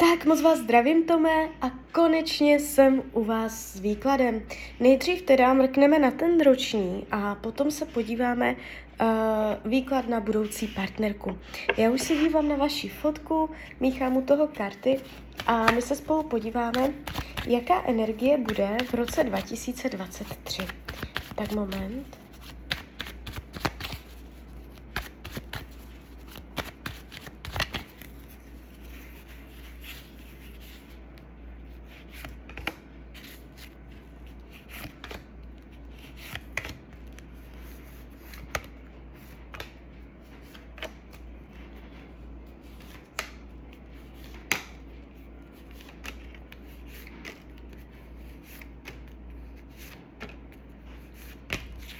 Tak moc vás zdravím, Tome, a konečně jsem u vás s výkladem. Nejdřív teda mrkneme na ten roční a potom se podíváme uh, výklad na budoucí partnerku. Já už se dívám na vaši fotku, míchám u toho karty a my se spolu podíváme, jaká energie bude v roce 2023. Tak moment.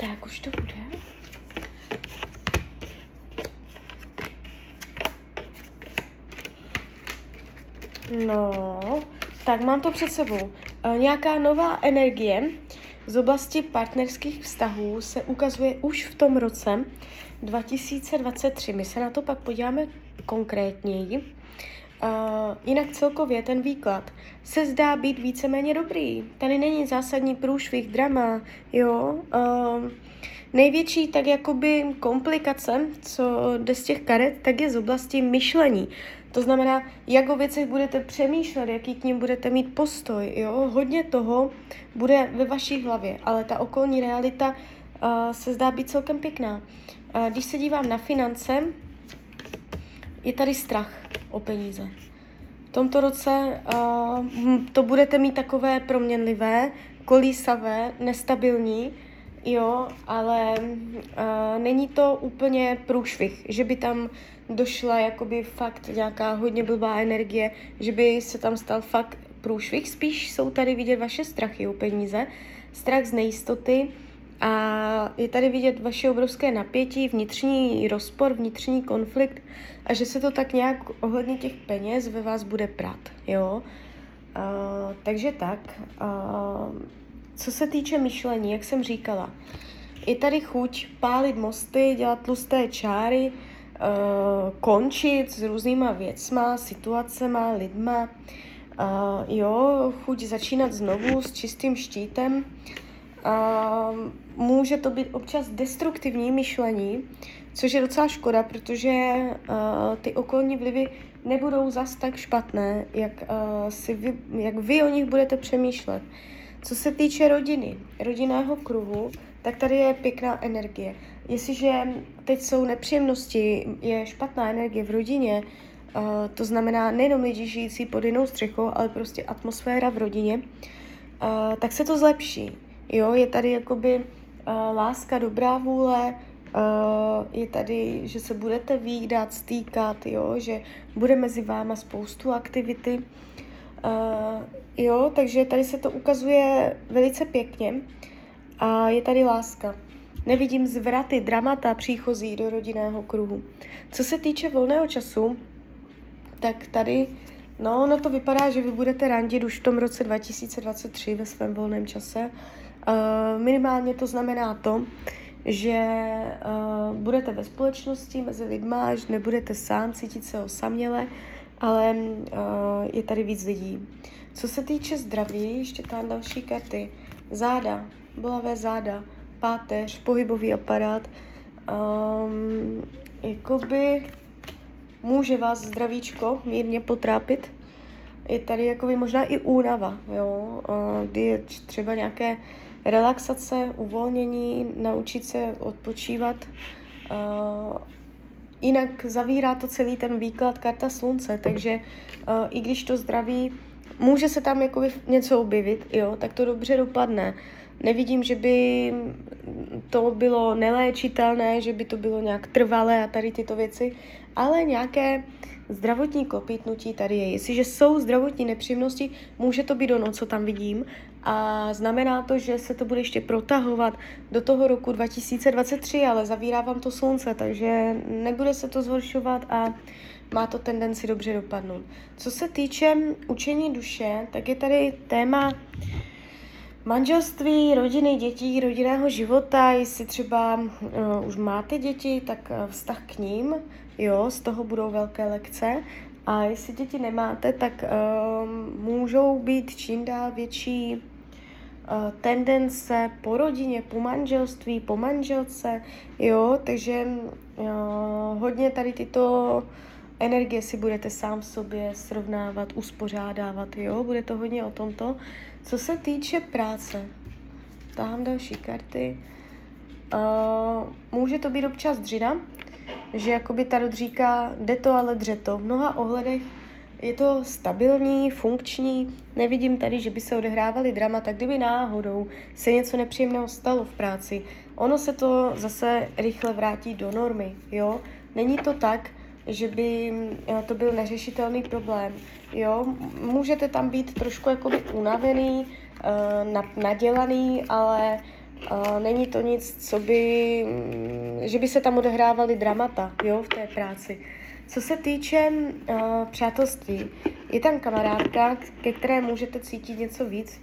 Tak už to bude. No, tak mám to před sebou. E, nějaká nová energie z oblasti partnerských vztahů se ukazuje už v tom roce 2023. My se na to pak podíváme konkrétněji. Uh, jinak celkově ten výklad se zdá být víceméně dobrý. Tady není zásadní průšvih, drama, jo. Uh, největší tak jakoby komplikace, co jde z těch karet, tak je z oblasti myšlení. To znamená, jak o věcech budete přemýšlet, jaký k ním budete mít postoj, jo. Hodně toho bude ve vaší hlavě, ale ta okolní realita uh, se zdá být celkem pěkná. Uh, když se dívám na finance, je tady strach o peníze. V tomto roce uh, to budete mít takové proměnlivé, kolísavé, nestabilní, jo, ale uh, není to úplně průšvih, že by tam došla jakoby fakt nějaká hodně blbá energie, že by se tam stal fakt průšvih, spíš jsou tady vidět vaše strachy o peníze, strach z nejistoty, a je tady vidět vaše obrovské napětí, vnitřní rozpor, vnitřní konflikt a že se to tak nějak ohledně těch peněz ve vás bude prát, jo. Uh, takže tak. Uh, co se týče myšlení, jak jsem říkala, je tady chuť pálit mosty, dělat tlusté čáry, uh, končit s různýma věcma, situacema, lidma, uh, jo, chuť začínat znovu s čistým štítem, a může to být občas destruktivní myšlení, což je docela škoda, protože ty okolní vlivy nebudou zas tak špatné, jak, si vy, jak vy o nich budete přemýšlet. Co se týče rodiny, rodinného kruhu, tak tady je pěkná energie. Jestliže teď jsou nepříjemnosti, je špatná energie v rodině, to znamená nejenom lidi žijící pod jinou střechou, ale prostě atmosféra v rodině, tak se to zlepší. Jo, je tady jakoby uh, láska, dobrá vůle, uh, je tady, že se budete výdat, stýkat, jo, že bude mezi váma spoustu aktivity. Uh, jo, takže tady se to ukazuje velice pěkně a je tady láska. Nevidím zvraty, dramata příchozí do rodinného kruhu. Co se týče volného času, tak tady, no, no to vypadá, že vy budete randit už v tom roce 2023 ve svém volném čase. Uh, minimálně to znamená to, že uh, budete ve společnosti mezi lidma, že nebudete sám cítit se osaměle, ale uh, je tady víc lidí. Co se týče zdraví, ještě tam další karty. Záda, bolavé záda, páteř, pohybový aparát. Um, jakoby může vás zdravíčko mírně potrápit. Je tady jakoby možná i únava, jo, uh, kdy je třeba nějaké relaxace, uvolnění, naučit se odpočívat. Uh, jinak zavírá to celý ten výklad karta slunce, takže uh, i když to zdraví, může se tam jako něco objevit, jo, tak to dobře dopadne. Nevidím, že by to bylo neléčitelné, že by to bylo nějak trvalé a tady tyto věci, ale nějaké zdravotní kopítnutí tady je. Jestliže jsou zdravotní nepříjemnosti, může to být ono, co tam vidím, a znamená to, že se to bude ještě protahovat do toho roku 2023, ale zavírá vám to slunce, takže nebude se to zhoršovat a má to tendenci dobře dopadnout. Co se týče učení duše, tak je tady téma manželství, rodiny, dětí, rodinného života, jestli třeba uh, už máte děti, tak uh, vztah k ním, jo, z toho budou velké lekce. A jestli děti nemáte, tak uh, můžou být čím dál větší tendence po rodině, po manželství, po manželce, jo, takže uh, hodně tady tyto energie si budete sám sobě srovnávat, uspořádávat, jo, bude to hodně o tomto. Co se týče práce, tam další karty, uh, může to být občas dřina, že jakoby Tarot říká, jde to, ale dře to. V mnoha ohledech je to stabilní, funkční, nevidím tady, že by se odehrávaly tak kdyby náhodou se něco nepříjemného stalo v práci, ono se to zase rychle vrátí do normy, jo. Není to tak, že by eh, to byl neřešitelný problém, jo. Můžete tam být trošku jakoby unavený, eh, nadělaný, ale Uh, není to nic, co by, mm, že by se tam odehrávaly dramata, jo, v té práci. Co se týče uh, přátelství, je tam kamarádka, ke které můžete cítit něco víc.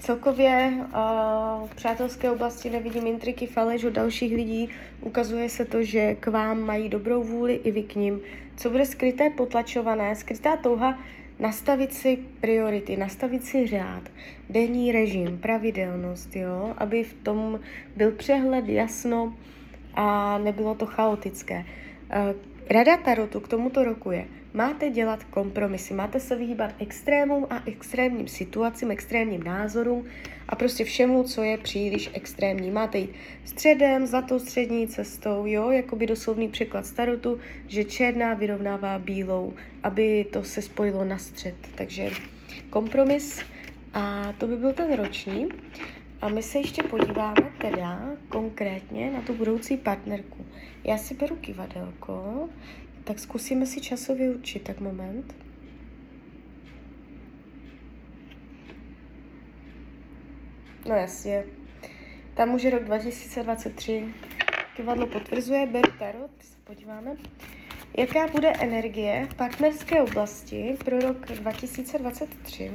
Celkově uh, v přátelské oblasti nevidím intriky, faleš od dalších lidí. Ukazuje se to, že k vám mají dobrou vůli i vy k ním. Co bude skryté, potlačované, skrytá touha nastavit si priority, nastavit si řád, denní režim, pravidelnost, jo, aby v tom byl přehled, jasno a nebylo to chaotické. Eh, Rada Tarotu k tomuto roku je, máte dělat kompromisy, máte se vyhýbat extrémům a extrémním situacím, extrémním názorům a prostě všemu, co je příliš extrémní. Máte jít středem, zlatou střední cestou, jo, jako by doslovný překlad starotu, že černá vyrovnává bílou, aby to se spojilo na střed. Takže kompromis a to by byl ten roční. A my se ještě podíváme teda konkrétně na tu budoucí partnerku. Já si beru kivadelko, tak zkusíme si časově určit, tak moment. No jasně. Tam už je rok 2023. Kivadlo potvrzuje, beru tarot, se podíváme. Jaká bude energie v partnerské oblasti pro rok 2023?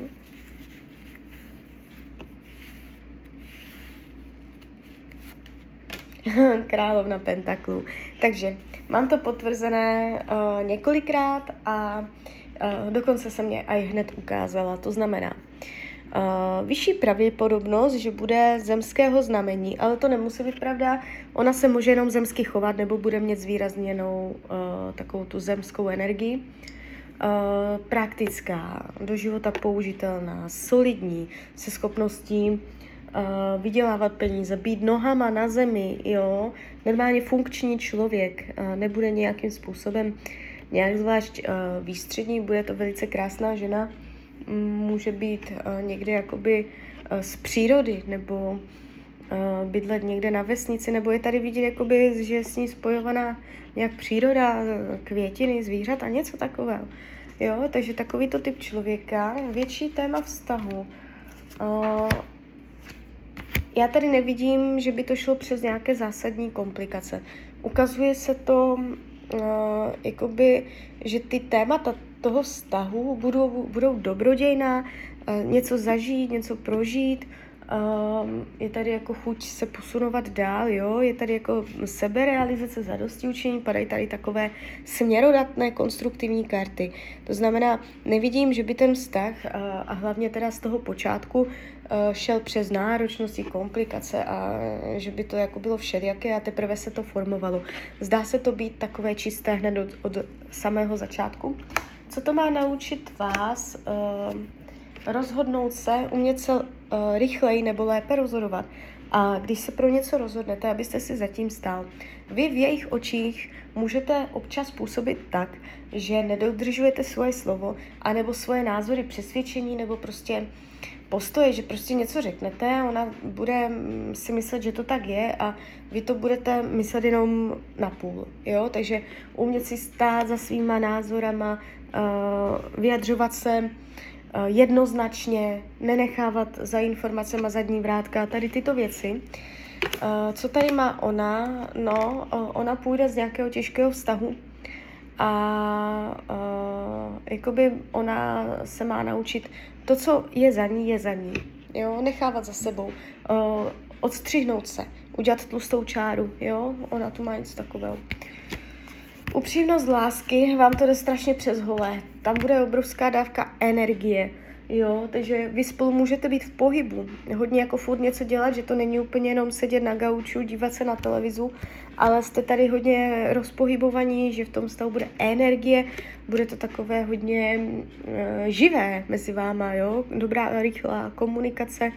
Královna pentaklů. Takže mám to potvrzené uh, několikrát a uh, dokonce se mě i hned ukázala. To znamená, Uh, vyšší pravděpodobnost, že bude zemského znamení, ale to nemusí být pravda. Ona se může jenom zemsky chovat nebo bude mít zvýrazněnou uh, takovou tu zemskou energii. Uh, praktická, do života použitelná, solidní, se schopností uh, vydělávat peníze, být nohama na zemi, jo, normálně funkční člověk, uh, nebude nějakým způsobem nějak zvlášť uh, výstřední, bude to velice krásná žena, může být uh, někde jakoby z přírody, nebo uh, bydlet někde na vesnici, nebo je tady vidět, jakoby, že je s ní spojovaná nějak příroda, květiny, zvířat a něco takového. Jo, takže takovýto typ člověka, větší téma vztahu. Uh, já tady nevidím, že by to šlo přes nějaké zásadní komplikace. Ukazuje se to, uh, jakoby, že ty témata toho vztahu budou, budou dobrodějná, uh, něco zažít, něco prožít, Um, je tady jako chuť se posunovat dál, jo? je tady jako seberealizace, zadosti učení, padají tady takové směrodatné konstruktivní karty. To znamená, nevidím, že by ten vztah uh, a hlavně teda z toho počátku uh, šel přes náročnosti, komplikace a že by to jako bylo všelijaké a teprve se to formovalo. Zdá se to být takové čisté hned od, od samého začátku. Co to má naučit vás? Uh, rozhodnout se, umět se uh, rychleji nebo lépe rozhodovat. A když se pro něco rozhodnete, abyste si zatím stál, vy v jejich očích můžete občas působit tak, že nedodržujete svoje slovo, anebo svoje názory, přesvědčení, nebo prostě postoje, že prostě něco řeknete, ona bude mm, si myslet, že to tak je a vy to budete myslet jenom na půl, jo, takže umět si stát za svýma názorama, uh, vyjadřovat se jednoznačně, nenechávat za informacemi zadní vrátka, tady tyto věci. Eh, co tady má ona? No, ona půjde z nějakého těžkého vztahu a jakoby ona se má naučit to, co je za ní, je za ní. Jo, nechávat za sebou, odstřihnout se, udělat tlustou čáru, jo, ona tu má něco takového. Upřímnost lásky, vám to jde strašně přes holé tam bude obrovská dávka energie, jo, takže vy spolu můžete být v pohybu, hodně jako furt něco dělat, že to není úplně jenom sedět na gauču, dívat se na televizu, ale jste tady hodně rozpohybovaní, že v tom stavu bude energie, bude to takové hodně uh, živé mezi váma, jo, dobrá, rychlá komunikace,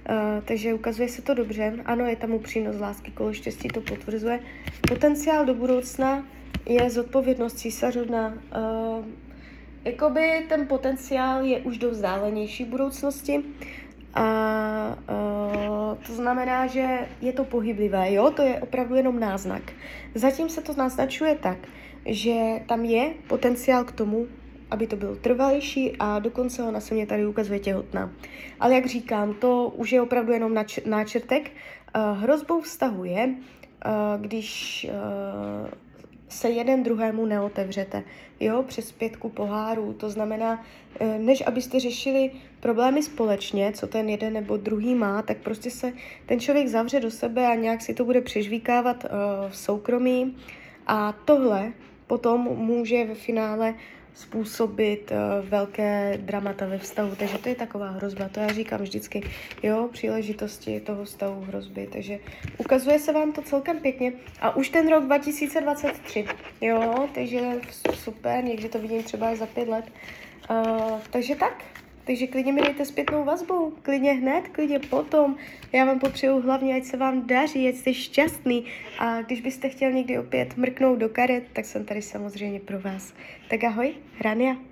Uh, takže ukazuje se to dobře. Ano, je tam upřímnost lásky, kolo štěstí to potvrzuje. Potenciál do budoucna je zodpovědnost císařovna. Uh, jakoby ten potenciál je už do vzdálenější budoucnosti. A uh, to znamená, že je to pohyblivé, jo? To je opravdu jenom náznak. Zatím se to naznačuje tak, že tam je potenciál k tomu, aby to bylo trvalejší a dokonce ona se mě tady ukazuje těhotná. Ale jak říkám, to už je opravdu jenom nač- náčrtek. Uh, hrozbou vztahu je, uh, když uh, se jeden druhému neotevřete, jo, přes pětku pohárů. To znamená, než abyste řešili problémy společně, co ten jeden nebo druhý má, tak prostě se ten člověk zavře do sebe a nějak si to bude přežvíkávat uh, v soukromí. A tohle potom může ve finále způsobit uh, velké dramata ve vztahu. Takže to je taková hrozba. To já říkám vždycky, jo, příležitosti toho vztahu hrozby. Takže ukazuje se vám to celkem pěkně. A už ten rok 2023, jo, takže super, někdy to vidím třeba za pět let. Uh, takže tak, takže klidně mi dejte zpětnou vazbu, klidně hned, klidně potom. Já vám popřeju hlavně, ať se vám daří, ať jste šťastný. A když byste chtěl někdy opět mrknout do karet, tak jsem tady samozřejmě pro vás. Tak ahoj, Rania.